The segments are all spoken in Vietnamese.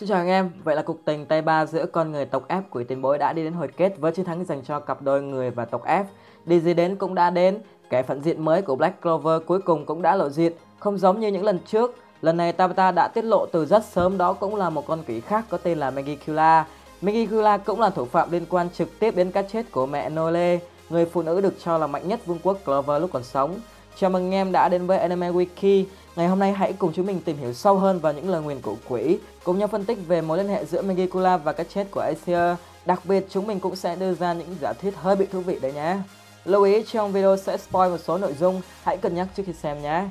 Xin chào anh em, vậy là cuộc tình tay ba giữa con người tộc F của tiền bối đã đi đến hồi kết với chiến thắng dành cho cặp đôi người và tộc F. Đi gì đến cũng đã đến, kẻ phản diện mới của Black Clover cuối cùng cũng đã lộ diện, không giống như những lần trước. Lần này Tabata đã tiết lộ từ rất sớm đó cũng là một con quỷ khác có tên là Megicula. Megicula cũng là thủ phạm liên quan trực tiếp đến cái chết của mẹ Nole, người phụ nữ được cho là mạnh nhất vương quốc Clover lúc còn sống. Chào mừng anh em đã đến với Anime Wiki. Ngày hôm nay hãy cùng chúng mình tìm hiểu sâu hơn vào những lời nguyền của quỷ, cùng nhau phân tích về mối liên hệ giữa Megicula và cái chết của Aesir. Đặc biệt chúng mình cũng sẽ đưa ra những giả thuyết hơi bị thú vị đấy nhé. Lưu ý trong video sẽ spoil một số nội dung, hãy cân nhắc trước khi xem nhé.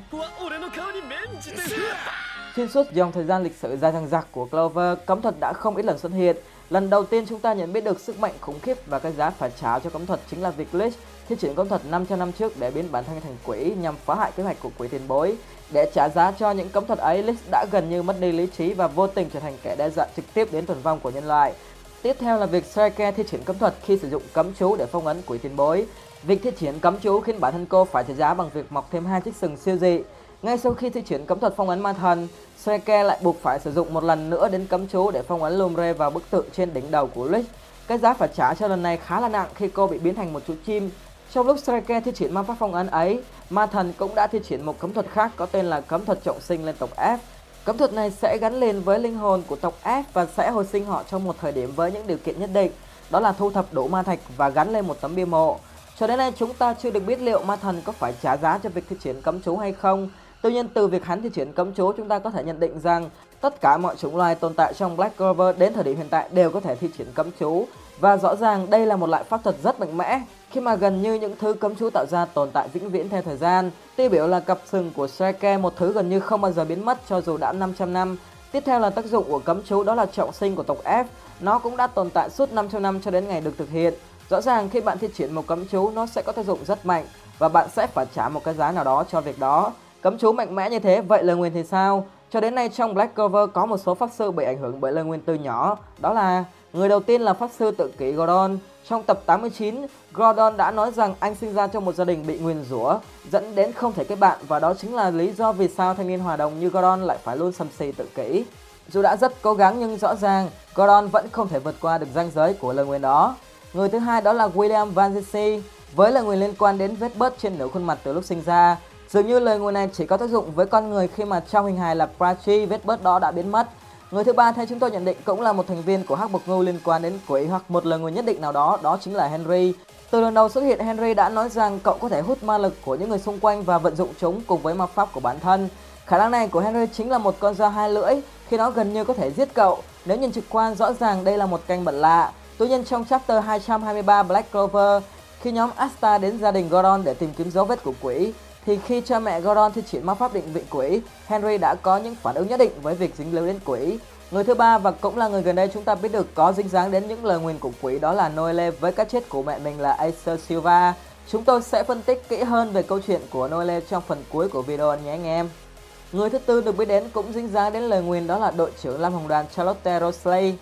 Xuyên suốt dòng thời gian lịch sử dài dằng dặc của Clover, cấm thuật đã không ít lần xuất hiện. Lần đầu tiên chúng ta nhận biết được sức mạnh khủng khiếp và cái giá phải trả cho cấm thuật chính là việc Lich thi triển cấm thuật 500 năm trước để biến bản thân thành quỷ nhằm phá hại kế hoạch của quỷ tiền bối. Để trả giá cho những cấm thuật ấy, Lich đã gần như mất đi lý trí và vô tình trở thành kẻ đe dọa trực tiếp đến tồn vong của nhân loại. Tiếp theo là việc Serke thi triển cấm thuật khi sử dụng cấm chú để phong ấn quỷ tiền bối. Việc thi triển cấm chú khiến bản thân cô phải trả giá bằng việc mọc thêm hai chiếc sừng siêu dị. Ngay sau khi thi triển cấm thuật phong ấn ma thần, Serke lại buộc phải sử dụng một lần nữa đến cấm chú để phong ấn Lumre vào bức tượng trên đỉnh đầu của Lich. Cái giá phải trả cho lần này khá là nặng khi cô bị biến thành một chú chim. Trong lúc Serke thi triển ma pháp phong ấn ấy, ma thần cũng đã thi triển một cấm thuật khác có tên là cấm thuật trọng sinh lên tộc F. Cấm thuật này sẽ gắn liền với linh hồn của tộc F và sẽ hồi sinh họ trong một thời điểm với những điều kiện nhất định, đó là thu thập đủ ma thạch và gắn lên một tấm bia mộ. Cho đến nay chúng ta chưa được biết liệu ma thần có phải trả giá cho việc thi triển cấm chú hay không. Tuy nhiên từ việc hắn thi triển cấm chú chúng ta có thể nhận định rằng tất cả mọi chủng loài tồn tại trong Black Clover đến thời điểm hiện tại đều có thể thi triển cấm chú và rõ ràng đây là một loại pháp thuật rất mạnh mẽ khi mà gần như những thứ cấm chú tạo ra tồn tại vĩnh viễn theo thời gian. Tiêu biểu là cặp sừng của Shrike, một thứ gần như không bao giờ biến mất cho dù đã 500 năm. Tiếp theo là tác dụng của cấm chú đó là trọng sinh của tộc F. Nó cũng đã tồn tại suốt 500 năm cho đến ngày được thực hiện. Rõ ràng khi bạn thi triển một cấm chú nó sẽ có tác dụng rất mạnh và bạn sẽ phải trả một cái giá nào đó cho việc đó. Cấm chú mạnh mẽ như thế, vậy lời nguyền thì sao? Cho đến nay trong Black Clover có một số pháp sư bị ảnh hưởng bởi lời nguyền từ nhỏ, đó là người đầu tiên là pháp sư tự kỷ Gordon. Trong tập 89, Gordon đã nói rằng anh sinh ra trong một gia đình bị nguyền rủa, dẫn đến không thể kết bạn và đó chính là lý do vì sao thanh niên hòa đồng như Gordon lại phải luôn sầm xì tự kỷ. Dù đã rất cố gắng nhưng rõ ràng Gordon vẫn không thể vượt qua được ranh giới của lời nguyền đó. Người thứ hai đó là William Van Zysi, với lời nguyền liên quan đến vết bớt trên nửa khuôn mặt từ lúc sinh ra. Dường như lời nguyền này chỉ có tác dụng với con người khi mà trong hình hài là Prachi vết bớt đó đã biến mất. Người thứ ba theo chúng tôi nhận định cũng là một thành viên của hắc bộc ngưu liên quan đến quỷ hoặc một lời nguyền nhất định nào đó, đó chính là Henry. Từ lần đầu xuất hiện, Henry đã nói rằng cậu có thể hút ma lực của những người xung quanh và vận dụng chúng cùng với ma pháp của bản thân. Khả năng này của Henry chính là một con dao hai lưỡi khi nó gần như có thể giết cậu. Nếu nhìn trực quan rõ ràng đây là một canh bẩn lạ. Tuy nhiên trong chapter 223 Black Clover, khi nhóm Asta đến gia đình Goron để tìm kiếm dấu vết của quỷ, thì khi cha mẹ Goron thi triển ma pháp định vị quỷ, Henry đã có những phản ứng nhất định với việc dính líu đến quỷ. Người thứ ba và cũng là người gần đây chúng ta biết được có dính dáng đến những lời nguyền của quỷ đó là Noelle với cái chết của mẹ mình là Acer Silva. Chúng tôi sẽ phân tích kỹ hơn về câu chuyện của Noelle trong phần cuối của video nhé anh em. Người thứ tư được biết đến cũng dính dáng đến lời nguyền đó là đội trưởng Lam Hồng Đoàn Charlotte Rosley.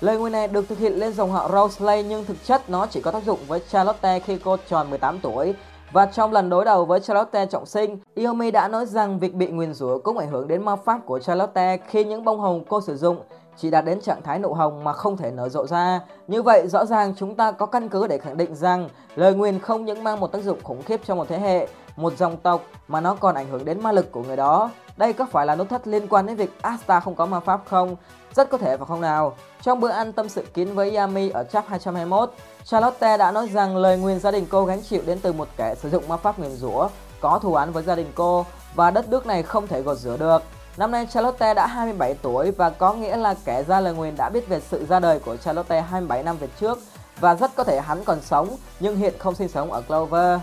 Lời nguyền này được thực hiện lên dòng họ Rosley nhưng thực chất nó chỉ có tác dụng với Charlotte khi cô tròn 18 tuổi. Và trong lần đối đầu với Charlotte trọng sinh, Iomi đã nói rằng việc bị nguyền rủa cũng ảnh hưởng đến ma pháp của Charlotte khi những bông hồng cô sử dụng chỉ đạt đến trạng thái nụ hồng mà không thể nở rộ ra. Như vậy rõ ràng chúng ta có căn cứ để khẳng định rằng lời nguyền không những mang một tác dụng khủng khiếp cho một thế hệ, một dòng tộc mà nó còn ảnh hưởng đến ma lực của người đó. Đây có phải là nút thắt liên quan đến việc Asta không có ma pháp không? Rất có thể và không nào. Trong bữa ăn tâm sự kín với Yami ở chap 221, Charlotte đã nói rằng lời nguyền gia đình cô gánh chịu đến từ một kẻ sử dụng ma pháp nguyền rủa có thù án với gia đình cô và đất nước này không thể gột rửa được. Năm nay Charlotte đã 27 tuổi và có nghĩa là kẻ ra lời nguyền đã biết về sự ra đời của Charlotte 27 năm về trước và rất có thể hắn còn sống nhưng hiện không sinh sống ở Clover.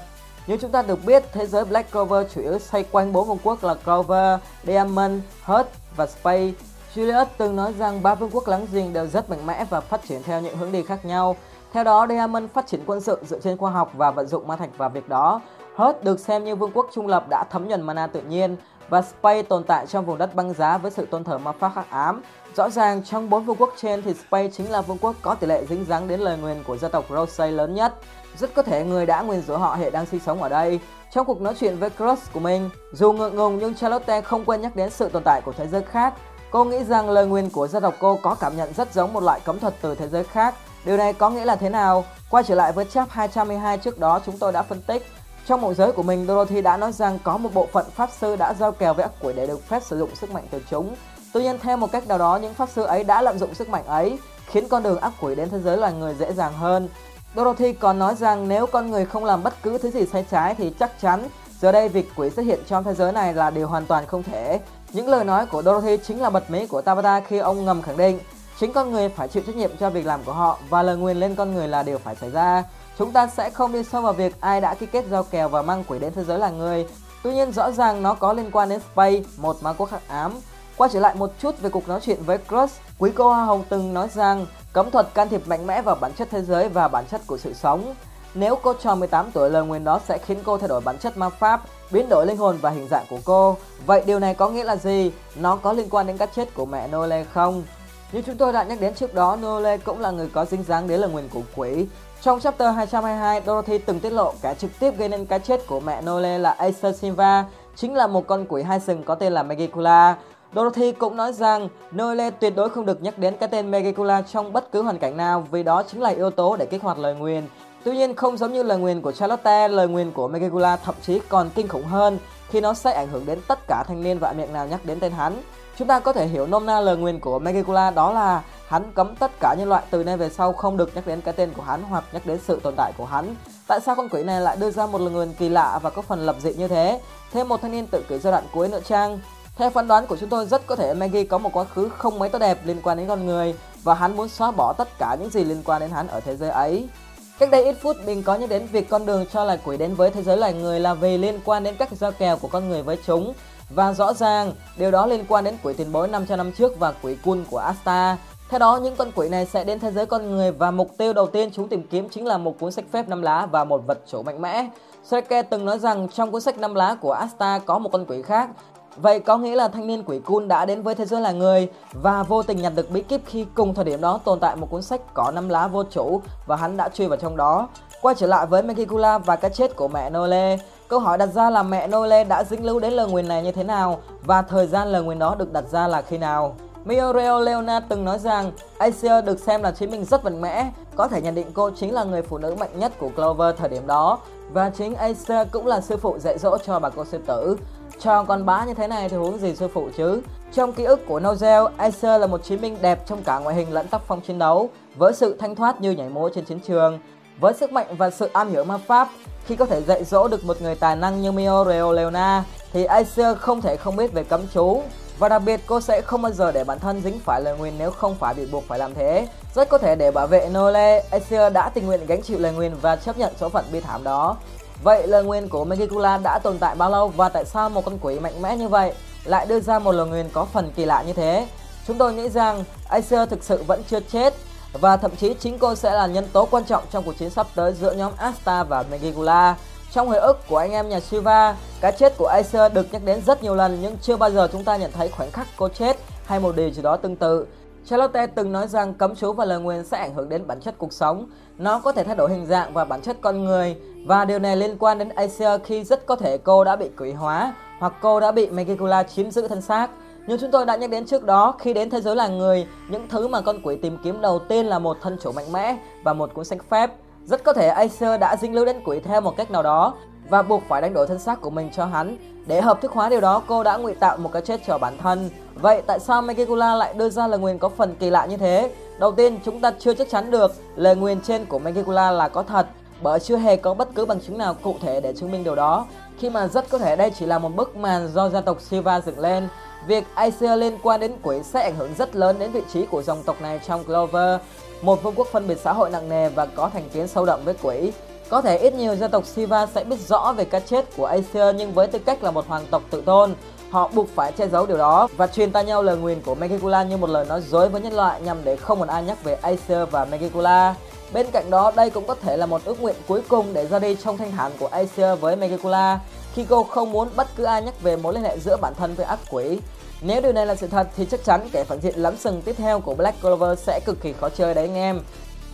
Như chúng ta được biết, thế giới Black Clover chủ yếu xoay quanh bốn vương quốc là Clover, Diamond, Hurt và Space. Julius từng nói rằng ba vương quốc láng giềng đều rất mạnh mẽ và phát triển theo những hướng đi khác nhau. Theo đó, Diamond phát triển quân sự dựa trên khoa học và vận dụng ma thạch vào việc đó. Hurt được xem như vương quốc trung lập đã thấm nhuần mana tự nhiên và Space tồn tại trong vùng đất băng giá với sự tôn thờ ma pháp hắc ám. Rõ ràng trong bốn vương quốc trên thì Space chính là vương quốc có tỷ lệ dính dáng đến lời nguyền của gia tộc Rosé lớn nhất. Rất có thể người đã nguyền rủa họ hiện đang sinh sống ở đây. Trong cuộc nói chuyện với Cross của mình, dù ngượng ngùng nhưng Charlotte không quên nhắc đến sự tồn tại của thế giới khác Cô nghĩ rằng lời nguyền của gia tộc cô có cảm nhận rất giống một loại cấm thuật từ thế giới khác. Điều này có nghĩa là thế nào? Quay trở lại với chap 212 trước đó chúng tôi đã phân tích. Trong mộng giới của mình, Dorothy đã nói rằng có một bộ phận pháp sư đã giao kèo với ác quỷ để được phép sử dụng sức mạnh từ chúng. Tuy nhiên theo một cách nào đó, những pháp sư ấy đã lạm dụng sức mạnh ấy, khiến con đường ác quỷ đến thế giới loài người dễ dàng hơn. Dorothy còn nói rằng nếu con người không làm bất cứ thứ gì sai trái thì chắc chắn giờ đây việc quỷ xuất hiện trong thế giới này là điều hoàn toàn không thể. Những lời nói của Dorothy chính là bật mí của Tabata khi ông ngầm khẳng định chính con người phải chịu trách nhiệm cho việc làm của họ và lời nguyền lên con người là điều phải xảy ra. Chúng ta sẽ không đi sâu vào việc ai đã ký kết giao kèo và mang quỷ đến thế giới là người. Tuy nhiên rõ ràng nó có liên quan đến Space, một ma quốc hắc ám. Quay trở lại một chút về cuộc nói chuyện với Crush, quý cô Hoa Hồng từng nói rằng cấm thuật can thiệp mạnh mẽ vào bản chất thế giới và bản chất của sự sống. Nếu cô tròn 18 tuổi lời nguyền đó sẽ khiến cô thay đổi bản chất ma pháp, biến đổi linh hồn và hình dạng của cô. Vậy điều này có nghĩa là gì? Nó có liên quan đến cái chết của mẹ Nole không? Như chúng tôi đã nhắc đến trước đó, Nole cũng là người có dính dáng đến lời nguyền của quỷ. Trong chapter 222, Dorothy từng tiết lộ kẻ trực tiếp gây nên cái chết của mẹ Nole là Acer Silva, chính là một con quỷ hai sừng có tên là Magicula. Dorothy cũng nói rằng Noelle tuyệt đối không được nhắc đến cái tên Megicula trong bất cứ hoàn cảnh nào vì đó chính là yếu tố để kích hoạt lời nguyền. Tuy nhiên không giống như lời nguyền của Charlotte, lời nguyền của Megicula thậm chí còn kinh khủng hơn khi nó sẽ ảnh hưởng đến tất cả thanh niên và miệng nào nhắc đến tên hắn. Chúng ta có thể hiểu nôm na lời nguyền của Megicula đó là hắn cấm tất cả nhân loại từ nay về sau không được nhắc đến cái tên của hắn hoặc nhắc đến sự tồn tại của hắn. Tại sao con quỷ này lại đưa ra một lời nguyền kỳ lạ và có phần lập dị như thế? Thêm một thanh niên tự kỷ giai đoạn cuối nữa trang. Theo phán đoán của chúng tôi rất có thể Maggie có một quá khứ không mấy tốt đẹp liên quan đến con người và hắn muốn xóa bỏ tất cả những gì liên quan đến hắn ở thế giới ấy. Cách đây ít phút mình có nhắc đến việc con đường cho loài quỷ đến với thế giới loài người là vì liên quan đến các giao kèo của con người với chúng. Và rõ ràng, điều đó liên quan đến quỷ tiền bối 500 năm trước và quỷ cun của Asta. Theo đó, những con quỷ này sẽ đến thế giới con người và mục tiêu đầu tiên chúng tìm kiếm chính là một cuốn sách phép năm lá và một vật chủ mạnh mẽ. Shreke từng nói rằng trong cuốn sách năm lá của Asta có một con quỷ khác Vậy có nghĩa là thanh niên quỷ cun đã đến với thế giới là người và vô tình nhặt được bí kíp khi cùng thời điểm đó tồn tại một cuốn sách có năm lá vô chủ và hắn đã chui vào trong đó. Quay trở lại với Megicula và cái chết của mẹ Nole, câu hỏi đặt ra là mẹ Nole đã dính lưu đến lời nguyền này như thế nào và thời gian lời nguyền đó được đặt ra là khi nào. Mioreo Leona từng nói rằng Asia được xem là chính mình rất mạnh mẽ, có thể nhận định cô chính là người phụ nữ mạnh nhất của Clover thời điểm đó và chính Acer cũng là sư phụ dạy dỗ cho bà cô sư tử. Cho con bá như thế này thì huống gì sư phụ chứ. Trong ký ức của Nozel, Acer là một chiến binh đẹp trong cả ngoại hình lẫn tác phong chiến đấu, với sự thanh thoát như nhảy múa trên chiến trường. Với sức mạnh và sự am hiểu ma pháp, khi có thể dạy dỗ được một người tài năng như Mio Leona, thì Acer không thể không biết về cấm chú. Và đặc biệt cô sẽ không bao giờ để bản thân dính phải lời nguyền nếu không phải bị buộc phải làm thế. Rất có thể để bảo vệ Nole, Acer đã tình nguyện gánh chịu lời nguyền và chấp nhận số phận bi thảm đó. Vậy lời nguyền của Megicula đã tồn tại bao lâu và tại sao một con quỷ mạnh mẽ như vậy lại đưa ra một lời nguyền có phần kỳ lạ như thế? Chúng tôi nghĩ rằng Acer thực sự vẫn chưa chết và thậm chí chính cô sẽ là nhân tố quan trọng trong cuộc chiến sắp tới giữa nhóm Asta và Megicula. Trong hồi ức của anh em nhà Shiva, cái chết của Acer được nhắc đến rất nhiều lần nhưng chưa bao giờ chúng ta nhận thấy khoảnh khắc cô chết hay một điều gì đó tương tự. Charlotte từng nói rằng cấm chú và lời nguyền sẽ ảnh hưởng đến bản chất cuộc sống. Nó có thể thay đổi hình dạng và bản chất con người và điều này liên quan đến Acer khi rất có thể cô đã bị quỷ hóa hoặc cô đã bị Megicula chiếm giữ thân xác. Như chúng tôi đã nhắc đến trước đó, khi đến thế giới là người, những thứ mà con quỷ tìm kiếm đầu tiên là một thân chủ mạnh mẽ và một cuốn sách phép. Rất có thể Acer đã dính lưu đến quỷ theo một cách nào đó và buộc phải đánh đổi thân xác của mình cho hắn. Để hợp thức hóa điều đó, cô đã ngụy tạo một cái chết cho bản thân. Vậy tại sao Megicula lại đưa ra lời nguyền có phần kỳ lạ như thế? Đầu tiên, chúng ta chưa chắc chắn được lời nguyền trên của Megicula là có thật, bởi chưa hề có bất cứ bằng chứng nào cụ thể để chứng minh điều đó. Khi mà rất có thể đây chỉ là một bức màn do gia tộc Shiva dựng lên. Việc Aesir liên quan đến quỷ sẽ ảnh hưởng rất lớn đến vị trí của dòng tộc này trong Clover, một vương quốc phân biệt xã hội nặng nề và có thành kiến sâu đậm với quỷ. Có thể ít nhiều gia tộc Shiva sẽ biết rõ về cái chết của Aesir nhưng với tư cách là một hoàng tộc tự tôn, họ buộc phải che giấu điều đó và truyền tai nhau lời nguyền của Megicula như một lời nói dối với nhân loại nhằm để không một ai nhắc về Aesir và Megicula. Bên cạnh đó, đây cũng có thể là một ước nguyện cuối cùng để ra đi trong thanh thản của Aesir với Megicula khi cô không muốn bất cứ ai nhắc về mối liên hệ giữa bản thân với ác quỷ. Nếu điều này là sự thật thì chắc chắn kẻ phản diện lắm sừng tiếp theo của Black Clover sẽ cực kỳ khó chơi đấy anh em.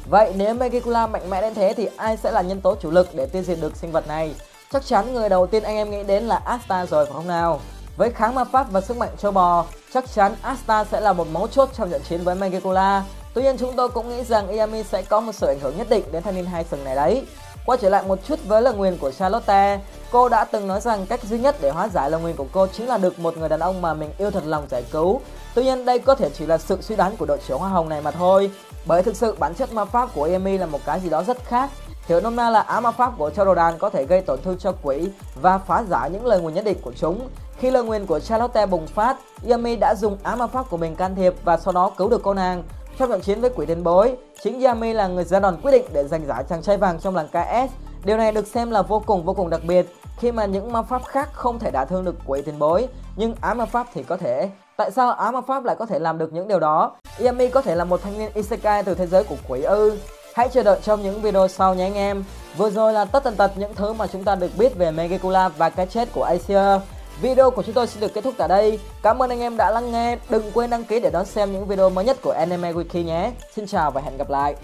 Vậy nếu Megicula mạnh mẽ đến thế thì ai sẽ là nhân tố chủ lực để tiêu diệt được sinh vật này? Chắc chắn người đầu tiên anh em nghĩ đến là Asta rồi phải không nào? Với kháng ma pháp và sức mạnh châu bò, chắc chắn Asta sẽ là một mấu chốt trong trận chiến với Megicula. Tuy nhiên chúng tôi cũng nghĩ rằng Yami sẽ có một sự ảnh hưởng nhất định đến thanh niên hai sừng này đấy. Quay trở lại một chút với lời nguyền của Charlotte, cô đã từng nói rằng cách duy nhất để hóa giải lời nguyền của cô chính là được một người đàn ông mà mình yêu thật lòng giải cứu. Tuy nhiên đây có thể chỉ là sự suy đoán của đội trưởng hoa hồng này mà thôi. Bởi thực sự bản chất ma pháp của Yami là một cái gì đó rất khác. Hiểu nôm na là ám ma pháp của Charodan có thể gây tổn thương cho quỷ và phá giải những lời nguyền nhất định của chúng. Khi lời nguyền của Charlotte bùng phát, Yami đã dùng ám ma pháp của mình can thiệp và sau đó cứu được cô nàng. Trong trận chiến với quỷ tiền bối, chính Yami là người ra đòn quyết định để giành giải chàng trai vàng trong làng KS. Điều này được xem là vô cùng vô cùng đặc biệt khi mà những ma pháp khác không thể đả thương được quỷ tiền bối, nhưng ám ma pháp thì có thể. Tại sao ám ma pháp lại có thể làm được những điều đó? Yami có thể là một thanh niên isekai từ thế giới của quỷ ư? Hãy chờ đợi trong những video sau nhé anh em. Vừa rồi là tất tần tật những thứ mà chúng ta được biết về Megicula và cái chết của Asia. Video của chúng tôi xin được kết thúc tại đây. Cảm ơn anh em đã lắng nghe. Đừng quên đăng ký để đón xem những video mới nhất của Anime Wiki nhé. Xin chào và hẹn gặp lại.